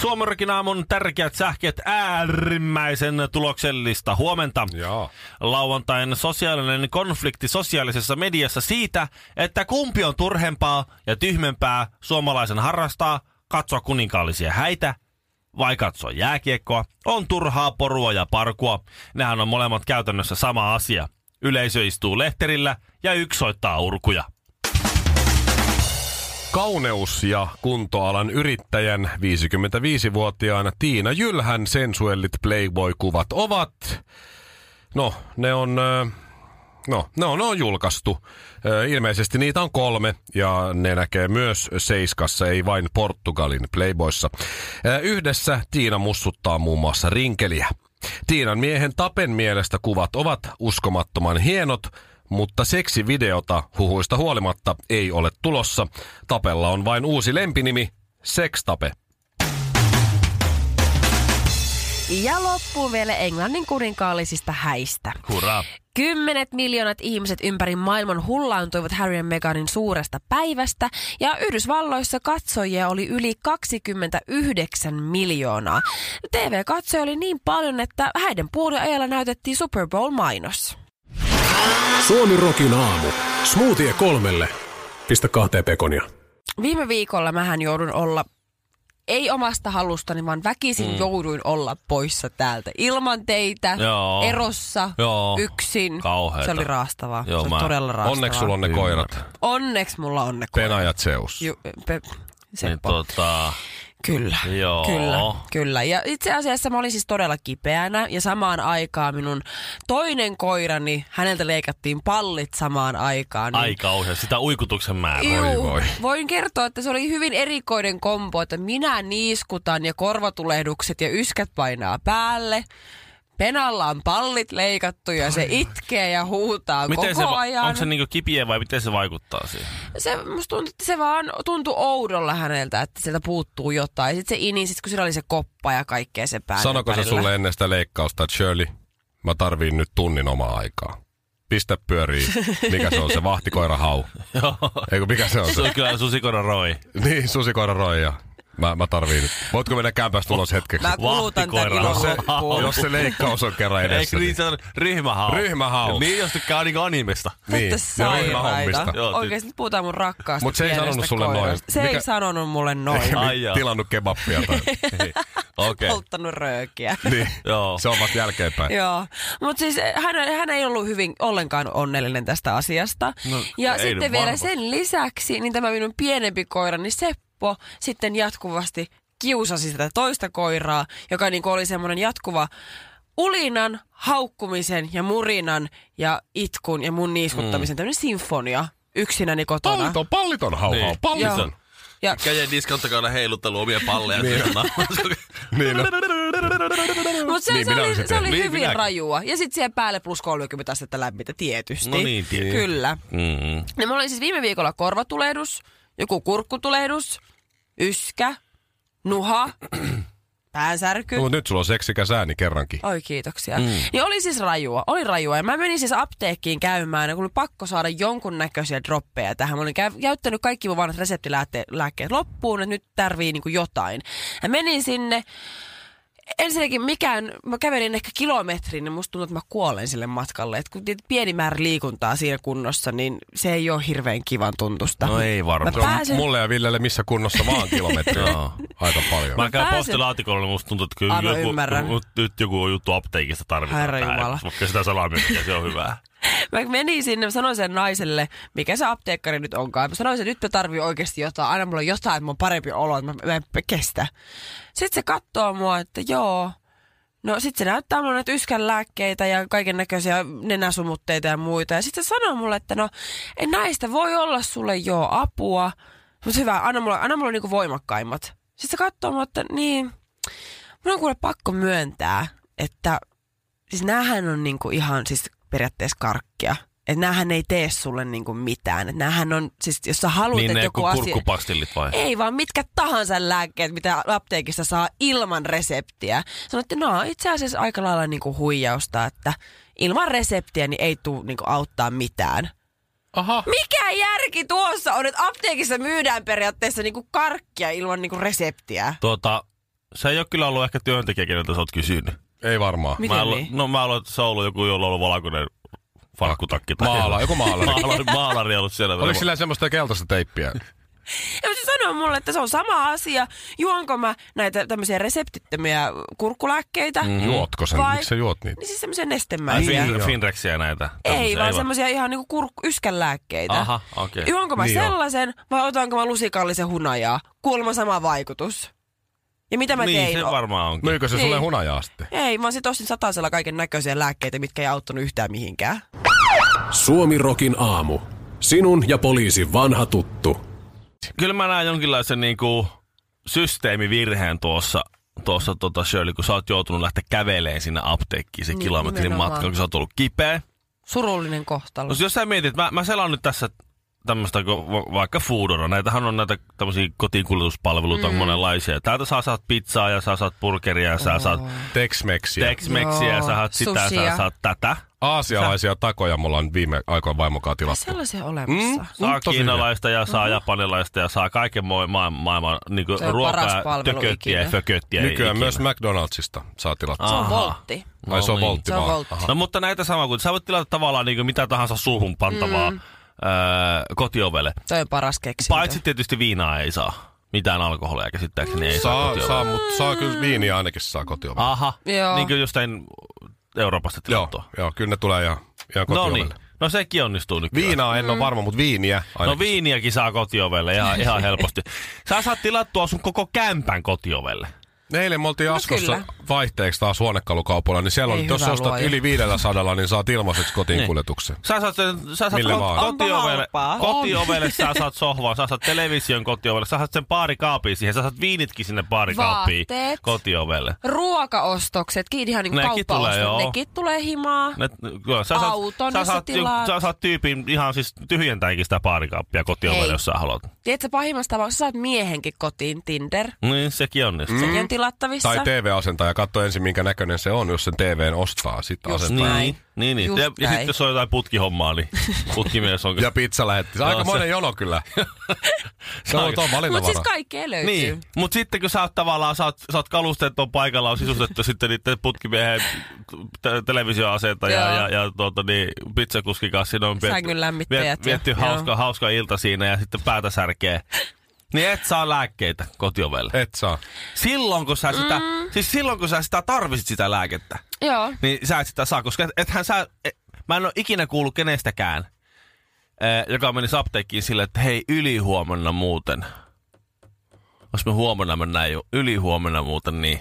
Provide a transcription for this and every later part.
Suomerokin aamun tärkeät sähkeet äärimmäisen tuloksellista huomenta. Joo. Lauantain sosiaalinen konflikti sosiaalisessa mediassa siitä, että kumpi on turhempaa ja tyhmempää suomalaisen harrastaa, katsoa kuninkaallisia häitä vai katsoa jääkiekkoa, on turhaa porua ja parkua. Nehän on molemmat käytännössä sama asia. Yleisö istuu lehterillä ja yksi soittaa urkuja. Kauneus- ja kuntoalan yrittäjän 55-vuotiaana Tiina Jylhän sensuellit Playboy-kuvat ovat... No, ne on... No, ne on, ne on julkaistu. Ilmeisesti niitä on kolme ja ne näkee myös Seiskassa, ei vain Portugalin Playboyssa. Yhdessä Tiina mussuttaa muun muassa rinkeliä. Tiinan miehen Tapen mielestä kuvat ovat uskomattoman hienot, mutta seksivideota huhuista huolimatta ei ole tulossa. Tapella on vain uusi lempinimi, Sextape. Ja loppuun vielä Englannin kuninkaallisista häistä. Hurraa. Kymmenet miljoonat ihmiset ympäri maailman hullaantuivat Harry ja Meghanin suuresta päivästä ja Yhdysvalloissa katsojia oli yli 29 miljoonaa. TV-katsoja oli niin paljon, että häiden puoliajalla näytettiin Super Bowl-mainos. Suomi Rokin aamu. Smoothie kolmelle. Pistä kahteen pekonia. Viime viikolla mähän joudun olla ei omasta halustani, vaan väkisin mm. jouduin olla poissa täältä. Ilman teitä, Joo. erossa, Joo. yksin. Kauheeta. Se oli raastavaa. Joo, se oli mä- todella raastavaa. Onneksi sulla on ne koirat. Onneksi mulla on ne koirat. Pena ja Zeus. Ju, pe, Niin, tota, Kyllä, Joo. kyllä, kyllä. Ja itse asiassa mä olin siis todella kipeänä ja samaan aikaan minun toinen koirani, häneltä leikattiin pallit samaan aikaan. Niin ai kauhea. Sitä uikutuksen määrä. Juu, voi. voin kertoa, että se oli hyvin erikoinen kombo, että minä niiskutan ja korvatulehdukset ja yskät painaa päälle. Penalla on pallit leikattu ja se itkee ja huutaa Miten koko se, va- ajan. onko se niinku kipiä vai miten se vaikuttaa siihen? Se, musta tuntui, että se vaan tuntui oudolla häneltä, että sieltä puuttuu jotain. Sitten se ini, sit kun sillä oli se koppa ja kaikkea se pää. Sanoko se sulle ennen sitä leikkausta, että Shirley, mä tarviin nyt tunnin omaa aikaa. Pistä pyörii. Mikä se on se vahtikoira hau? Joo. Eikö mikä se on Se se? on kyllä susikoira roi. Niin, susikoira roija. Mä, mä tarviin nyt. Voitko mennä kämpästä ulos hetkeksi? Mä kulutan tämän Jos se, jos se leikkaus on kerran edessä. Eikö niin se on ryhmähau? Ryhmähau. Niin, jos tykkää niinku animesta. Niin, sairaita. ryhmähommista. Oikeesti nyt puhutaan mun rakkaasta Mut se ei sanonut sulle koirasta. noin. Se Mikä- ei sanonut mulle noin. Ai. Tilannut kebappia tai... Okei. Okay. Polttanut röökiä. niin, Joo. se on vasta jälkeenpäin. Joo, mutta siis hän, hän ei ollut hyvin ollenkaan onnellinen tästä asiasta. No, ja ei sitten vielä varmasti. sen lisäksi, niin tämä minun pienempi koirani Seppo sitten jatkuvasti kiusasi sitä toista koiraa, joka niin oli semmoinen jatkuva ulinan, haukkumisen ja murinan ja itkun ja mun niiskuttamisen mm. tämmöinen sinfonia yksinäni kotona. Palliton, palliton hauhau, Niin. palliton. Joo. Ja Käjen diskontakaana heiluttelu omia palleja. Niin. Niin, no. Mutta se, Niin, se, oli, olisin se oli. Niin, hyvin minäkin. rajua. Ja sitten siihen päälle plus 30 astetta lämmintä tietysti. No niin, tietysti. Kyllä. Mm. Ja mulla oli siis viime viikolla korvatulehdus, joku kurkkutulehdus, yskä, nuha, päänsärky. No, mutta nyt sulla on seksikäs ääni kerrankin. Oi kiitoksia. Mm. Niin oli siis rajua, oli rajua. Ja mä menin siis apteekkiin käymään, ja kun oli pakko saada jonkunnäköisiä droppeja tähän. Mä olin käy- käyttänyt kaikki mun vanhat reseptilääkkeet loppuun, että nyt tarvii niinku jotain. Ja menin sinne. Ensinnäkin mikään, mä kävelin ehkä kilometrin, niin musta tuntuu, että mä kuolen sille matkalle. Et kun pieni määrä liikuntaa siinä kunnossa, niin se ei ole hirveän kivan tuntusta. No ei varmaan. Mä pääsen- mulle ja Villelle missä kunnossa vaan kilometri. Joo. Aika paljon. Mä käyn pääsen- postilaatikolla, niin musta tuntuu, että kyllä Anna joku, ymmärrän. nyt, joku juttu apteekista tarvitaan Herra. Jumala. Mutta sitä salamyykkiä, se on hyvää. Mä menin sinne, mä sanoin sen naiselle, mikä se apteekkari nyt onkaan. Mä sanoin, että nyt mä tarvii oikeasti jotain. Aina mulla on jotain, että mulla on parempi olo, että mä, mä en kestä. Sitten se katsoo mua, että joo. No sit se näyttää mulle näitä yskän lääkkeitä ja kaiken näköisiä nenäsumutteita ja muita. Ja sitten se sanoo mulle, että no en näistä voi olla sulle joo apua. Mutta hyvä, anna mulle, anna mulle niinku voimakkaimmat. Sitten se katsoo mua, että niin, mun on kuule pakko myöntää, että siis näähän on niinku ihan siis periaatteessa karkkia. Että näähän ei tee sulle niinku mitään. Että näähän on, siis jos sä haluat, Niin että joku asia... vai? Ei vaan mitkä tahansa lääkkeet, mitä apteekista saa ilman reseptiä. Sanoit, että no itse asiassa aika lailla niinku huijausta, että ilman reseptiä niin ei tule niinku auttaa mitään. Aha. Mikä järki tuossa on, että apteekissa myydään periaatteessa niinku karkkia ilman niinku reseptiä? Tuota, se ei ole kyllä ollut ehkä työntekijä, keneltä sä oot kysynyt. Ei varmaan. Miten mä, niin? No mä luulen, että se on ollut joku, jolla on ollut valkoinen farkkutakki. Maala, joku maalari. maalari, maalari ollut siellä. Oliko sillä semmoista keltaista teippiä? Ja se sanoo mulle, että se on sama asia. Juonko mä näitä tämmöisiä reseptittömiä kurkkulääkkeitä? Mm. Juotko sen? Vai- Miksi sä juot niitä? Niin siis semmoisia Ai, nestemäisiä. fin, Finrexiä näitä. Ei, Tämmöisiä, vaan semmoisia ihan niinku kurkku, yskänlääkkeitä. Aha, okei. Okay. Juonko mä Niin sellaisen vai otanko mä lusikallisen hunajaa? Kuulemma sama vaikutus. Ja mitä mä Niin, tein? se varmaan onkin. Myykö se Niin. sulle hunajaa sitten? Ei, mä sit ostin satasella kaiken näköisiä lääkkeitä, mitkä ei auttanut yhtään mihinkään. Suomi Rokin aamu. Sinun ja poliisin vanha tuttu. Kyllä mä näen jonkinlaisen niinku systeemivirheen tuossa, tuossa tota Shirley, kun sä oot joutunut lähteä käveleen sinne apteekkiin se Niin, kilometrin matka, kun sä oot ollut kipeä. Surullinen kohtalo. No, jos sä mietit, mä, mä selaan nyt tässä tämmöistä vaikka Foodora. Näitähän on näitä tämmöisiä kotiin kuljetuspalveluita mm. on monenlaisia. Täältä saa saat pizzaa ja saa saat burgeria ja sä saat Tex-Mexiä. Tex-Mexiä ja sä saat sitä ja sushia. sä saat tätä. Aasialaisia takoja mulla on viime aikoina vaimokaa tilattu. Sellaisia olemassa. Mm. Saa kiinalaista ja saa japanilaista ja saa kaiken mo- ma- maailman niin ruokaa, ja tököttiä ja fököttiä. Nykyään ikinä. myös McDonaldsista saa tilattua. Se on Aha. voltti. Vai se on niin. voltti Se on vaan? voltti. No mutta näitä sama kuin sä voit tilata tavallaan niin mitä tahansa suuhun pantavaa mm. Öö, kotiovelle. Toi on paras keksintö. Paitsi tietysti viinaa ei saa. Mitään alkoholia käsittääkseni ei saa, Saa, kotiovelle. saa, mutta saa kyllä viiniä ainakin saa kotiovelle. Aha, Joo. niin kuin jostain Euroopasta Joo, tilattua. joo, kyllä ne tulee ihan, ihan No kotiovelle. niin, no sekin onnistuu nykyään. Viinaa en ole varma, mutta viiniä ainakin. No viiniäkin saa kotiovelle ihan, ihan helposti. Sä saat tilattua sun koko kämpän kotiovelle. Eilen me oltiin Askossa kyllä. Vaihteeksi taas huonekalukaupalla, niin siellä on, Ei jos hyvä ostat luoja. yli 500, niin saat ilmaiseksi kotiin kuljetuksen. Sä saat, sen, sä saat Millä ko- vaan. kotiovelle, Onpa halpaa. kotiovelle sä saat sohvan, sä saat television kotiovelle, sä saat sen baarikaapiin siihen, sä saat viinitkin sinne baarikaappiin Vaatteet. kotiovelle. Ruokaostoksetkin, ihan niin kuin Nekin tulee, joo. nekin tulee himaa. Ne, kyllä, sä Auton, sä jos sä saat, tilaat. sä saat tyypin ihan siis tyhjentääkin sitä baarikaappia kotiovelle, jos sä haluat. Tiedätkö, pahimmassa tapauksessa saat miehenkin kotiin Tinder. Niin, sekin onnistuu. Sekin on tilattavissa. Tai TV-asentaja, katso ensin minkä näköinen se on, jos sen TVn ostaa, sitten Just asentaa. Niin, näin. niin, niin. Just Ja, ja sitten jos on jotain putkihommaa, niin putkimies on... Ja pizza lähetti. Se on aika se- monen jono kyllä. se on, on Mutta siis kaikkea löytyy. Niin, mutta sitten kun sä oot tavallaan, sä oot, sä oot kalusteet on paikalla, on sisustettu sitten niiden putkimiehen te- televisioasentaja Joo. ja, ja tuota, niin, pizzakuskin kanssa siinä on vietty ja- hauska, hauska ilta siinä ja sitten päätä särkee. Niin et saa lääkkeitä kotiovelle. Et saa. Silloin kun sä sitä, mm. siis silloin kun sä sitä tarvisit sitä lääkettä, Joo. niin sä et sitä saa, koska et, ethän sä, et, mä en ole ikinä kuullut kenestäkään, eh, joka menisi apteekkiin sille, että hei, ylihuomenna muuten. Jos me huomenna mennään jo ylihuomenna muuten, niin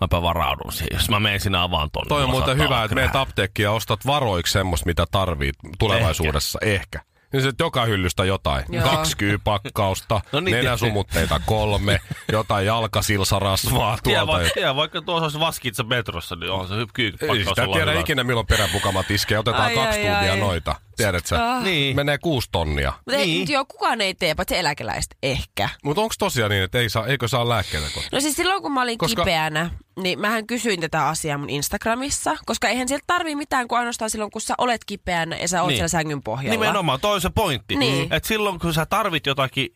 mäpä varaudun siihen. Jos mä menen sinä avaan tonne. Toi on muuten hyvä, että meet krää. apteekkiin ja ostat varoiksi semmoista, mitä tarvit tulevaisuudessa. Ehkä. Ehkä. Niin se joka hyllystä jotain. Joo. Kaksi kyypakkausta, No niin, nenäsumutteita kolme, jotain jalkasilsarasvaa Tiedä, tuolta. vaikka, tiedä, vaikka tuossa olisi vaskitsa metrossa, niin on se hy- Ei sitä tiedä hyvä. ikinä, milloin peräpukamat iskee. Otetaan Ai, kaksi ai, tuntia ai. noita. Tiedätkö? Ah. Niin. Menee kuusi tonnia. Mutta Niin. mut joo, kukaan ei tee, paitsi eläkeläiset ehkä. Mutta onko tosiaan niin, että ei saa, eikö saa lääkkeitä kotiin? No siis silloin kun mä olin Koska- koska... kipeänä, niin mähän kysyin tätä asiaa mun Instagramissa, koska eihän sieltä tarvii mitään kuin ainoastaan silloin, kun sä olet kipeänä ja sä oot Niin. siellä sängyn pohjalla. Nimenomaan, toi on se pointti. Niin. Että silloin kun sä tarvit jotakin,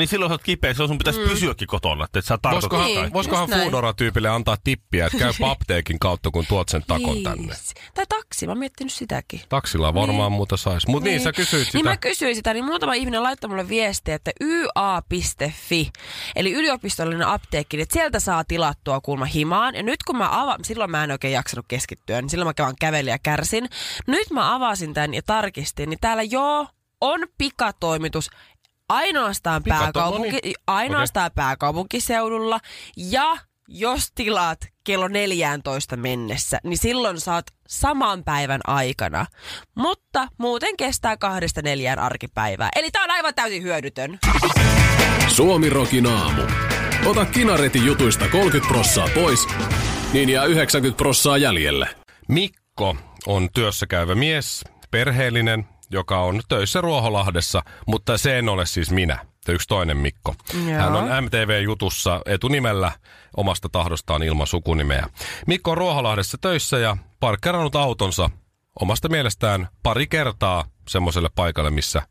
niin silloin sä oot kipeä, silloin sun pitäisi mm. pysyäkin kotona, että et sä tartut Voisikohan, Niin, voisikohan. Foodora-tyypille antaa tippiä, että käy apteekin kautta, kun tuot sen takon Niin. tänne. Tai taksi, mä oon miettinyt sitäkin. Taksilla varmaan Niin. muuta saisi. Mutta niin. niin, sä kysyit sitä. Niin mä kysyin sitä, niin muutama ihminen laittoi mulle viestiä, että ya.fi, eli yliopistollinen apteekki, niin että sieltä saa tilattua kuulma himaan. Ja nyt kun mä avaan, silloin mä en oikein jaksanut keskittyä, niin silloin mä vaan kävelin ja kärsin. Nyt mä avasin tämän ja tarkistin, niin täällä joo on pikatoimitus ainoastaan, pääkaupunki, niin. ainoastaan pääkaupunkiseudulla ja jos tilaat kello 14 mennessä, niin silloin saat saman päivän aikana. Mutta muuten kestää kahdesta neljään arkipäivää. Eli tää on aivan täysin hyödytön. Suomi Rokin aamu. Ota kinaretin jutuista 30 prossaa pois, niin jää 90 prossaa jäljelle. Mikko on työssä käyvä mies, perheellinen, joka on töissä Ruoholahdessa, mutta se en ole siis minä. Yksi toinen Mikko. Joo. Hän on MTV-jutussa etunimellä omasta tahdostaan ilman sukunimeä. Mikko on Ruoholahdessa töissä ja parkkerannut autonsa omasta mielestään pari kertaa semmoiselle paikalle, missä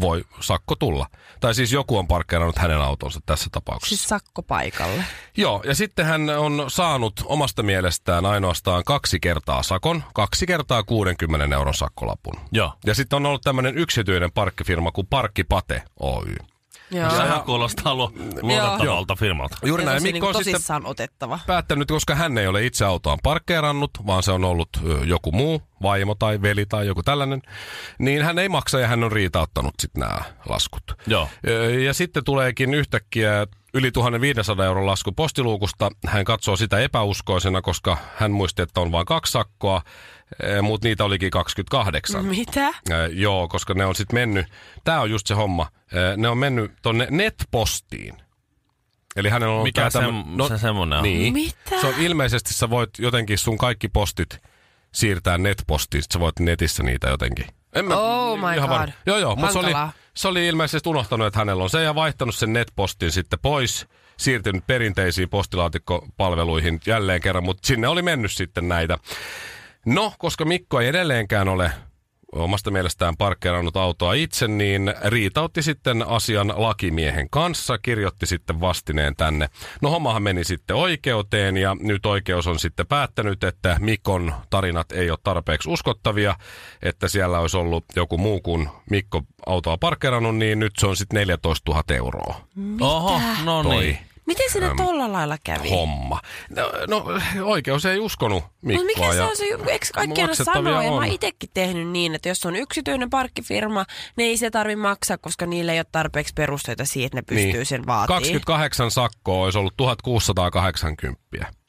voi sakko tulla. Tai siis joku on parkkeerannut hänen autonsa tässä tapauksessa. Siis sakko paikalle. Joo, ja sitten hän on saanut omasta mielestään ainoastaan kaksi kertaa sakon, kaksi kertaa 60 euron sakkolapun. Joo. Ja sitten on ollut tämmöinen yksityinen parkkifirma kuin Parkkipate Oy. Joo. Sehän kuulostaa lu- luotettavalta firmalta. Juuri näin. on Mikko niinku on sitten tosissaan otettava. päättänyt, koska hän ei ole itse autoaan parkkeerannut, vaan se on ollut joku muu, vaimo tai veli tai joku tällainen, niin hän ei maksa ja hän on riitauttanut sitten nämä laskut. Joo. Ja sitten tuleekin yhtäkkiä yli 1500 euron lasku postiluukusta. Hän katsoo sitä epäuskoisena, koska hän muisti, että on vain kaksi sakkoa, mutta niitä olikin 28. Mitä? Äh, joo, koska ne on sitten mennyt, tämä on just se homma, äh, ne on mennyt tonne netpostiin. Eli hänellä on Mikä se- tämmö- se semmonen on? Niin. Mitä? Se on ilmeisesti sä voit jotenkin sun kaikki postit siirtää netpostiin, sit sä voit netissä niitä jotenkin. En mä Oh my ihan God. Joo, joo, mutta se oli, se oli ilmeisesti unohtanut, että hänellä on se ja vaihtanut sen netpostin sitten pois, siirtynyt perinteisiin postilaatikkopalveluihin jälleen kerran, mutta sinne oli mennyt sitten näitä. No, koska Mikko ei edelleenkään ole omasta mielestään parkkeerannut autoa itse, niin riitautti sitten asian lakimiehen kanssa, kirjoitti sitten vastineen tänne. No hommahan meni sitten oikeuteen ja nyt oikeus on sitten päättänyt, että Mikon tarinat ei ole tarpeeksi uskottavia, että siellä olisi ollut joku muu kuin Mikko autoa parkkeerannut, niin nyt se on sitten 14 000 euroa. Oho, no Toi niin. Miten sinne tolla lailla kävi? homma. No, no oikeus ei uskonut Mikkoa. Mutta mikä se on se, eikö kaikki aina sanoo, ja mä itekin tehnyt niin, että jos on yksityinen parkkifirma, niin ei se tarvi maksaa, koska niillä ei ole tarpeeksi perusteita siihen, että ne pystyy Niin. sen vaatimaan. 28 sakkoa olisi ollut 1680.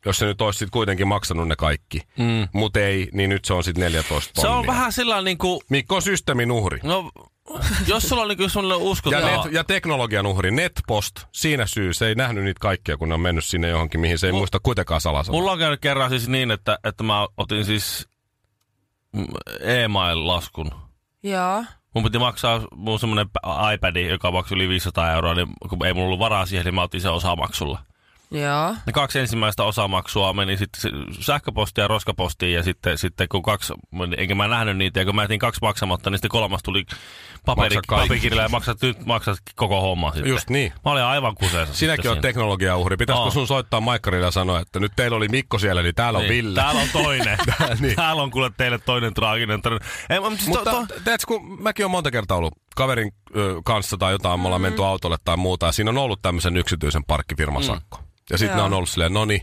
Jos se nyt olisi sitten kuitenkin maksanut ne kaikki. Mm. Mutta ei, niin nyt se on sitten 14 Se tonnia. on vähän sillä niinku, Mikko on systeemin uhri. no, jos sulla on niinku sellainen Ja, uskottava... net, ja teknologian uhri, Netpost, siinä syy. Se ei nähnyt niitä kaikkia, kun ne on mennyt sinne johonkin, mihin se ei Mu- muista kuitenkaan salasanaa. Mulla on käynyt kerran siis niin, että, että mä otin siis e-mail-laskun. Joo. Mun piti maksaa mun semmonen iPad, joka maksoi yli 500 euroa, niin kun ei mulla ollut varaa siihen, niin mä otin sen osamaksulla. Joo. Ne kaksi ensimmäistä osamaksua meni sitten sähköpostiin ja roskapostiin ja sitten, sitten kun kaksi, enkä mä nähnyt niitä ja kun mä jätin kaksi maksamatta, niin sitten kolmas tuli paperi, paperikirjalla ja maksat, nyt maksat koko homma sitten. Just niin. Mä olin aivan kuseessa. Sinäkin on sitten teknologian uhri. Pitäisikö Oo. sun soittaa Maikkarille ja sanoa, että nyt teillä oli Mikko siellä, niin täällä on siinä. Ville. Täällä on toinen. Niin. Täällä on kuule teille toinen traaginen tarina. Ei, mutta siis Mutta to, to, tiedätkö, kun mäkin olen monta kertaa ollut kaverin ö, kanssa tai jotain, me ollaan menty autolle tai muuta, ja siinä on ollut tämmöisen yksityisen parkkifirman sakko. Ja sitten ne Joo. on ollut silleen, no niin,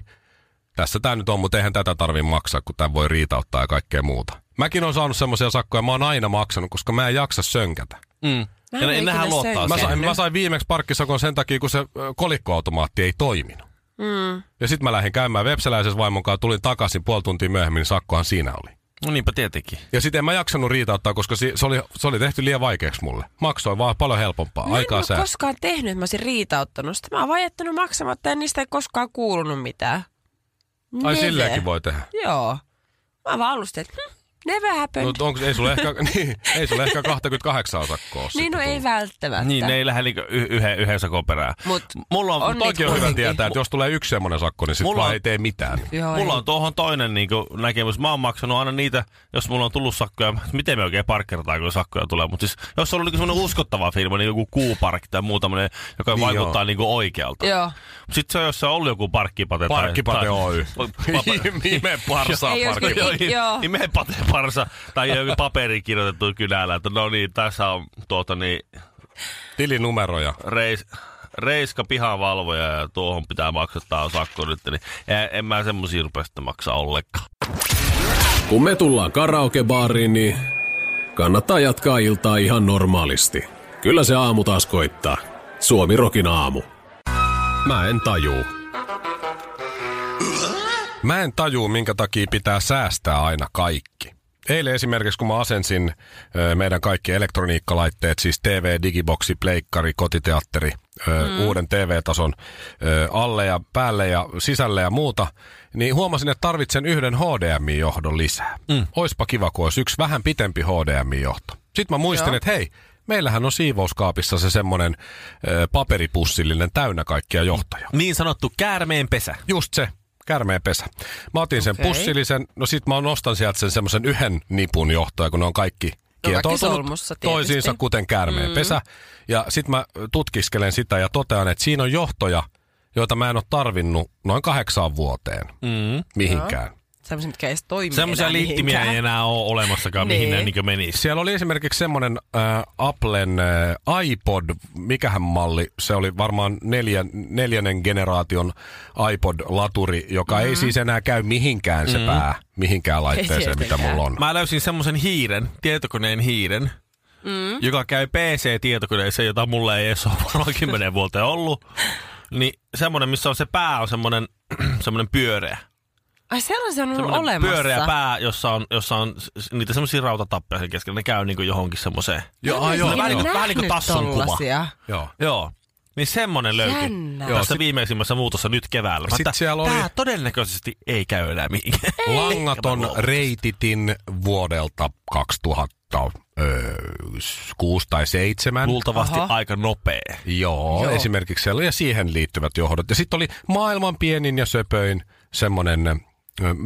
tässä tämä nyt on, mutta eihän tätä tarvi maksaa, kun tämän voi riitauttaa ja kaikkea muuta. Mäkin on saanut semmoisia sakkoja, mä oon aina maksanut, koska mä en jaksa sönkätä. mm. Mä Ja en ne, ole nehän ikinä luottaa. Mä siihen. sain, mä sain viimeksi parkkisakon sen takia, kun se ö, kolikkoautomaatti ei toiminut. Mm. Ja sitten mä lähdin käymään Vepseläisessä vaimon kanssa, tulin takaisin puoli tuntia myöhemmin, niin sakkohan siinä oli. No niinpä tietenkin. Ja sitten en mä jaksanut riitauttaa, koska si- se oli, se oli tehty liian vaikeaksi mulle. Maksoin vaan paljon helpompaa. Mä en Aikaa ole sää. koskaan tehnyt, että mä olisin riitauttanut sitä. Mä oon vaan jättänyt maksamatta ja niistä ei koskaan kuulunut mitään. Ai silleenkin voi tehdä. Joo. Mä oon vaan alustin, että hm, never happened. No, onko, ei sulle ehkä, niin, ei sulle ehkä 28 osakkoa niin no ei tullut. välttämättä. Niin, ne ei lähde niinku yhden, yhden sakon perään. Mut Mulla on, on Toikin on hyvä tietää, että jos tulee yksi semmoinen sakko, niin sitten Mulla vaan ei tee mitään. Joo, Mulla ei. on tuohon toinen niin kuin, näkemys. Mä oon maksanut aina niitä, jos mulla on tullut sakkoja. Miten me oikein parkkerataan, kun sakkoja tulee. Mutta siis, jos on ollut niin semmoinen uskottava firma, niin joku kuuparkki tai muu tämmönen, joka Niin vaikuttaa niin kuin oikealta. Joo. Sitten se on, jos se on ollut joku parkkipate. tai- Parkkipate tai- Oy. Papa- Nime parsaa Ei olisi parkkipate. kyllä- Joo. Niin me pateparsa tai joku paperi kirjoitettu kynällä, että no niin, tässä on tuota niin, Tilinumeroja. reis, reiska pihavalvoja ja tuohon pitää maksattaa sakko nyt, niin en, en mä semmosia rupea maksaa ollenkaan. Kun me tullaan karaokebaariin, niin kannattaa jatkaa iltaa ihan normaalisti. Kyllä se aamu taas koittaa. Suomi Rokin aamu. Mä en tajuu. Mä en tajuu, minkä takia pitää säästää aina kaikki. Eilen esimerkiksi, kun mä asensin meidän kaikki elektroniikkalaitteet, siis TV, digiboksi, pleikkari, kotiteatteri, mm. uuden TV-tason alle ja päälle ja sisälle ja muuta, niin huomasin, että tarvitsen yhden HDMI-johdon lisää. Mm. Oispa kiva, kun olisi yksi vähän pitempi HDMI-johto. Sitten mä muistin, Joo. että hei, meillähän on siivouskaapissa se semmoinen ö, paperipussillinen täynnä kaikkia johtoja. Niin sanottu käärmeen pesä. Just se, kärmeen pesä. Mä otin sen Okei. pussillisen, no sit mä nostan sieltä sen semmoisen yhden nipun johtoja, kun ne on kaikki kietoutunut solmussa tietysti. toisiinsa, kuten käärmeen mm. pesä. Ja sit mä tutkiskelen sitä ja totean, että siinä on johtoja, joita mä en ole tarvinnut noin kahdeksaan vuoteen Mm. mihinkään. Semmoisia, mitkä edes toimi Semmoisia enää liittimiä mihinkään. ei enää ole olemassakaan, mihin Niin. ne niin menisi. Siellä oli esimerkiksi semmoinen äh, Applen äh, iPod, mikähän malli, se oli varmaan neljän, neljännen generaation iPod-laturi, joka mm-hmm. ei siis enää käy mihinkään se mm-hmm. pää, mihinkään laitteeseen, mitä mulla on. Mä löysin semmoisen hiiren, tietokoneen hiiren, mm. joka käy PC-tietokoneeseen, jota mulla ei edes ole varmaan kymmenen vuoteen ollut. Niin semmoinen, missä on se pää, on semmoinen, semmoinen pyöreä. Ai sellaisia on ollut Semmoinen olemassa. pyöreä pää, jossa on, jossa on niitä semmoisia rautatappeja sen keskellä. Ne käy niinku johonkin semmoiseen. Joo, joo, ikinä vähän niinku- joo. vähän niinku nähnyt tassun kuva. joo. Joo. Niin semmonen löytyi Jännä. Joo, tässä viimeisimmässä muutossa nyt keväällä. Mä Sit että siellä oli- Tää todennäköisesti ei käy enää mihinkään. Langaton reititin vuodelta 2006 tai 7. Luultavasti Aha. aika nopea. Joo, Joo. esimerkiksi siellä oli ja siihen liittyvät johdot. Ja sitten oli maailman pienin ja söpöin semmonen, ö,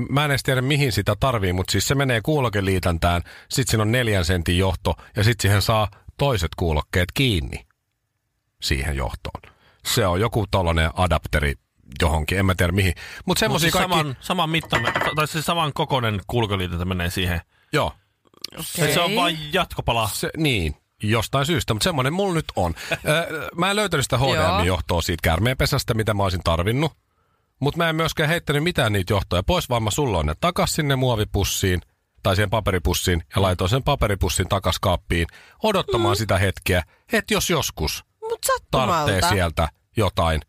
mä en edes tiedä mihin sitä tarvii, mutta siis se menee kuulokeliitäntään, sitten siinä on neljän sentin johto ja sitten siihen saa toiset kuulokkeet kiinni siihen johtoon. Se on joku tollanen adapteri johonkin, en mä tiedä mihin. Mutta semmoisia siis kaikki... saman, saman mitta, tai siis saman kokoinen kulkoliitäntä menee siihen. Joo, Okay. Se on vain jatkopala. Se, niin, jostain syystä, mutta semmoinen mulla nyt on. Mä en löytänyt sitä HDMI-johtoa siitä käärmeenpesästä, mitä mä olisin tarvinnut. Mutta mä en myöskään heittänyt mitään niitä johtoja pois, vaan mä sulloin ne takas sinne muovipussiin tai siihen paperipussiin ja laitoin sen paperipussin takas kaappiin odottamaan mm. sitä hetkeä, että jos joskus Mut tarvitsee sieltä jotain,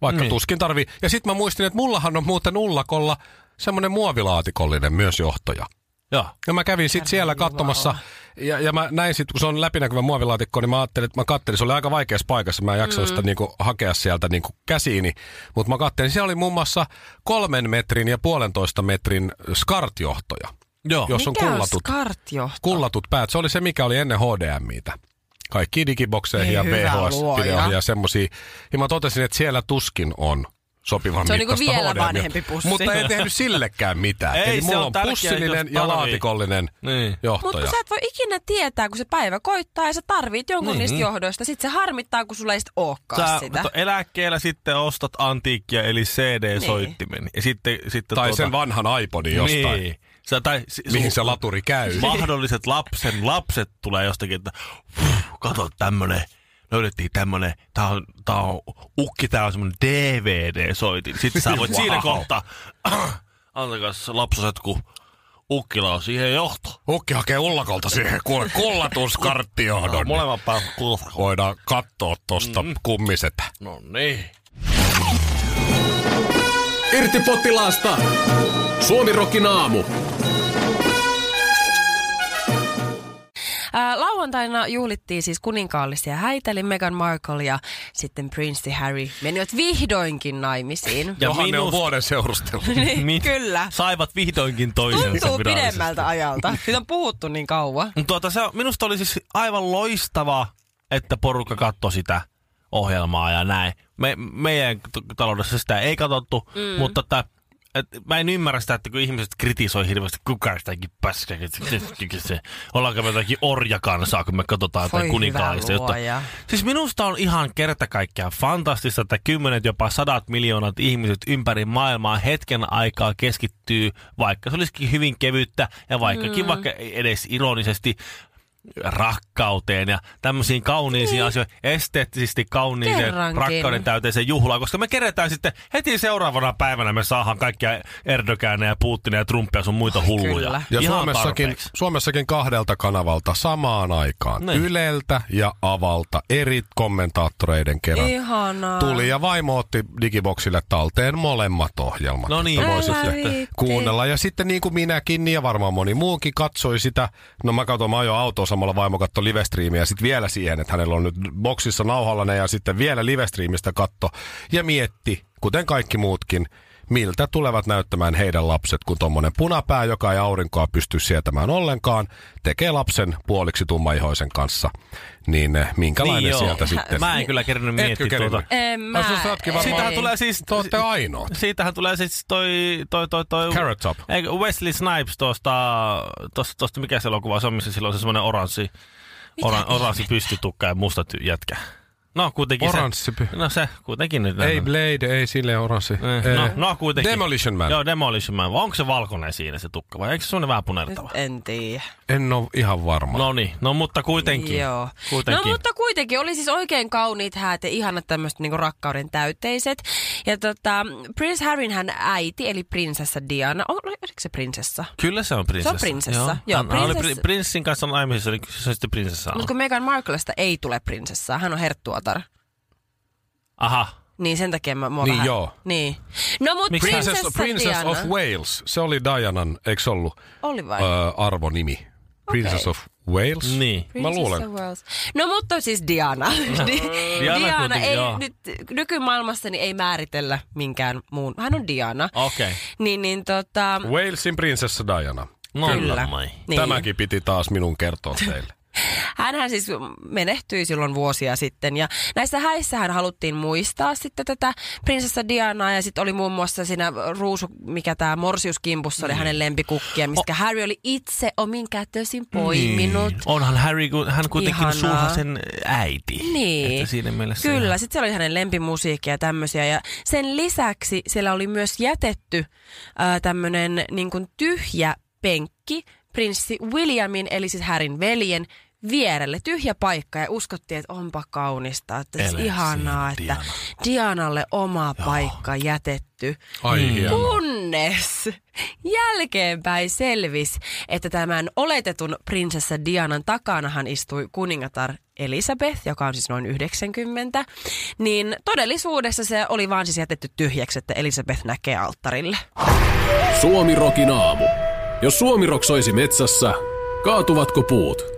vaikka niin. tuskin tarvii. Ja sitten mä muistin, että mullahan on muuten ullakolla semmoinen muovilaatikollinen myös johtoja. Joo. Ja mä kävin sitten siellä katsomassa, ja, ja mä näin sitten, kun se on läpinäkyvä muovilaatikko, niin mä ajattelin, että mä kattelin, se oli aika vaikeassa paikassa, mä en jaksanut mm. sitä niinku hakea sieltä niinku käsiini, mutta mä kattelin, siellä oli muun muassa kolmen metrin ja puolentoista metrin skartjohtoja, Joo. jos on Mikä on kullatut, skartjohto? kullatut päät. Se oli se, mikä oli ennen HDMItä. Kaikki digibokseihin Ei ja hyvä VHS-videoihin ja semmosia. Ja mä totesin, että siellä tuskin on sopivan Se on niinku vielä HDMIä. vanhempi pussi. Mutta ei tehnyt sillekään mitään. Ei, Eli mulla on on pussillinen ja laatikollinen Niin. johtoja. Mutta sä et voi ikinä tietää, kun se päivä koittaa ja sä tarvit jonkun Niin. niistä johdoista. Sitten se harmittaa, kun sulla ei sit ookaan Sä sitä. to- eläkkeellä sitten ostat antiikkia, eli CD-soittimen. Niin. Ja sitten, sitten Tai tuota, sen vanhan iPodin jostain, Niin. Sä, tai, mihin se laturi käy. Mahdolliset lapsen lapset tulee jostakin, että kato tämmönen, löydettiin tämmönen, tää on, tää on ukki, tää on semmonen DVD-soitin. Sitten sä voit Wow. siinä kohtaa, antakas lapsoset, kun ukkila on siihen johto. Ukki hakee ullakolta siihen kuule kullatuskarttijohdon. niin Molemmat päät kulta. Voidaan katsoa tosta mm. kummisetä. No niin. Irti potilaasta! Suomi Rokin aamu. Ää, lauantaina juhlittiin siis kuninkaallisia häitä, eli Meghan Markle ja sitten Prince Harry menivät vihdoinkin naimisiin. Ja Johan ne on vuoden seurustelu. Niin, Mit- Kyllä. Saivat vihdoinkin toisensa Tuntuu pidemmältä ajalta. Siitä on puhuttu niin kauan. Mut Tuota, se, on- minusta oli siis aivan loistava, että porukka katsoi sitä ohjelmaa ja näin. Me, meidän taloudessa sitä ei katsottu, mm. mutta että, et, mä en ymmärrä sitä, että kun ihmiset kritisoi hirveästi, kuka sitäkin paskaa, se, ollaanko me jotakin orjakansaa, kun me katsotaan jotain Voi kuninkaallista luoja. Siis minusta on ihan kerta kaikkiaan fantastista, että kymmenet, jopa sadat miljoonat ihmiset ympäri maailmaa hetken aikaa keskittyy, vaikka se olisikin hyvin kevyttä ja vaikkakin mm. vaikka edes ironisesti rakkauteen ja tämmöisiin kauniisiin niin. asioihin, esteettisesti kauniiseen Kerrankin. rakkauden täyteiseen juhlaan, koska me kerätään sitten heti seuraavana päivänä me saadaan kaikkia Erdoganeja, Putinia ja Trumpia sun muita hulluja. kyllä. Ja Ihan Suomessakin, tarpeeksi. Suomessakin kahdelta kanavalta samaan aikaan. Niin. Yleltä ja Avalta eri kommentaattoreiden kerran. Ihanaa. Tuli ja vaimo otti Digiboxille talteen molemmat ohjelmat. No niin. että voi Älä sitten viitti. kuunnella. Ja sitten niin kuin minäkin niin ja varmaan moni muukin katsoi sitä. No mä katsoin, mä ajoin autoa samalla vaimo katsoi livestriimiä. Sitten vielä siihen, että hänellä on nyt boksissa nauhalla ne ja sitten vielä livestriimistä katto. Ja mietti, kuten kaikki muutkin, miltä tulevat näyttämään heidän lapset, kun tommonen punapää, joka ei aurinkoa pysty sietämään ollenkaan, tekee lapsen puoliksi tummaihoisen kanssa. Niin eh, minkälainen Niin joo. sieltä sitten? Mä en kyllä kerännyt miettiä tuota. En mä. Ootkin varmaan- Siitähän tulee siis... Te ootte ainoat. Siitähän tulee siis toi, toi, toi, toi Carrot Top. Wesley Snipes tuosta, tosta, tosta mikä se elokuva se on, missä sillä on se semmoinen oranssi, oran, oranssi pystytukka ja musta jätkä. No kuitenkin Oranssi se. No se kuitenkin nyt. Ei Blade, ei sille oranssi. Eh, No, no kuitenkin. Demolition Man. Joo, Demolition Man. Onko se valkoinen siinä se tukka vai eikö se semmoinen vähän punertava? En tiedä. En ole ihan varma. No niin, no mutta kuitenkin. Joo. Kuitenkin. No mutta kuitenkin oli siis oikein kauniit häät ja ihanat tämmöiset niinku rakkauden täyteiset. Ja tota, Prince Harryn hän äiti, eli prinsessa Diana. O- Oliko se prinsessa? Kyllä se on prinsessa. prinsessa. Joo, Joo, hän, hän oli prinssin kanssa on niin kyllä se sitten prinsessa on. Mutta kun Meghan Marklesta ei tule prinsessaa, hän on herttuatar. Aha. Niin sen takia mä mua Niin vähän... joo. Niin. No mut prinsessa, Princess, Princess Diana. of Wales, se oli Dianan, eikö se ollut Oli vai? ö, arvonimi? Princess Okei. of Wales? Niin. Mä Princess luulen. of Wales. No mutta siis Diana. Di- Diana Diana ei joo. nyt nykymaailmassa niin ei määritellä minkään muun. Hän on Diana. Okei. Okay. Niin, niin tota... Walesin prinsessa Diana. No Kyllä. Mai. Niin. Tämäkin piti taas minun kertoa teille. Hänhän siis menehtyi silloin vuosia sitten ja näissä häissähän haluttiin muistaa sitten tätä prinsessa Dianaa ja sitten oli muun muassa siinä ruusu, mikä tämä Morsiuskimpussa oli hänen lempikukkia, mistä Harry oli itse omin kätösin poiminut. Niin. Onhan Harry, hän kuitenkin sulhasen äiti. Niin. Että siinä mielessä Kyllä, ihan- sitten siellä oli hänen lempimusiikkia ja tämmöisiä. Ja sen lisäksi siellä oli myös jätetty äh, tämmöinen niin tyhjä penkki prinssi Williamin, eli siis Härin veljen, vierelle. Tyhjä paikka ja uskottiin, että onpa kaunista. Että Ele ihanaa, että Diana. Dianalle oma paikka jätetty. Ai Mm. Kunnes jälkeenpäin selvisi, että tämän oletetun prinsessa Dianan takanahan istui kuningatar Elisabeth, joka on siis noin 90, niin todellisuudessa se oli vaan siis jätetty tyhjäksi, että Elisabeth näkee alttarille. Suomi Rokin aamu. Jos Suomi Rock soisi metsässä, kaatuvatko puut?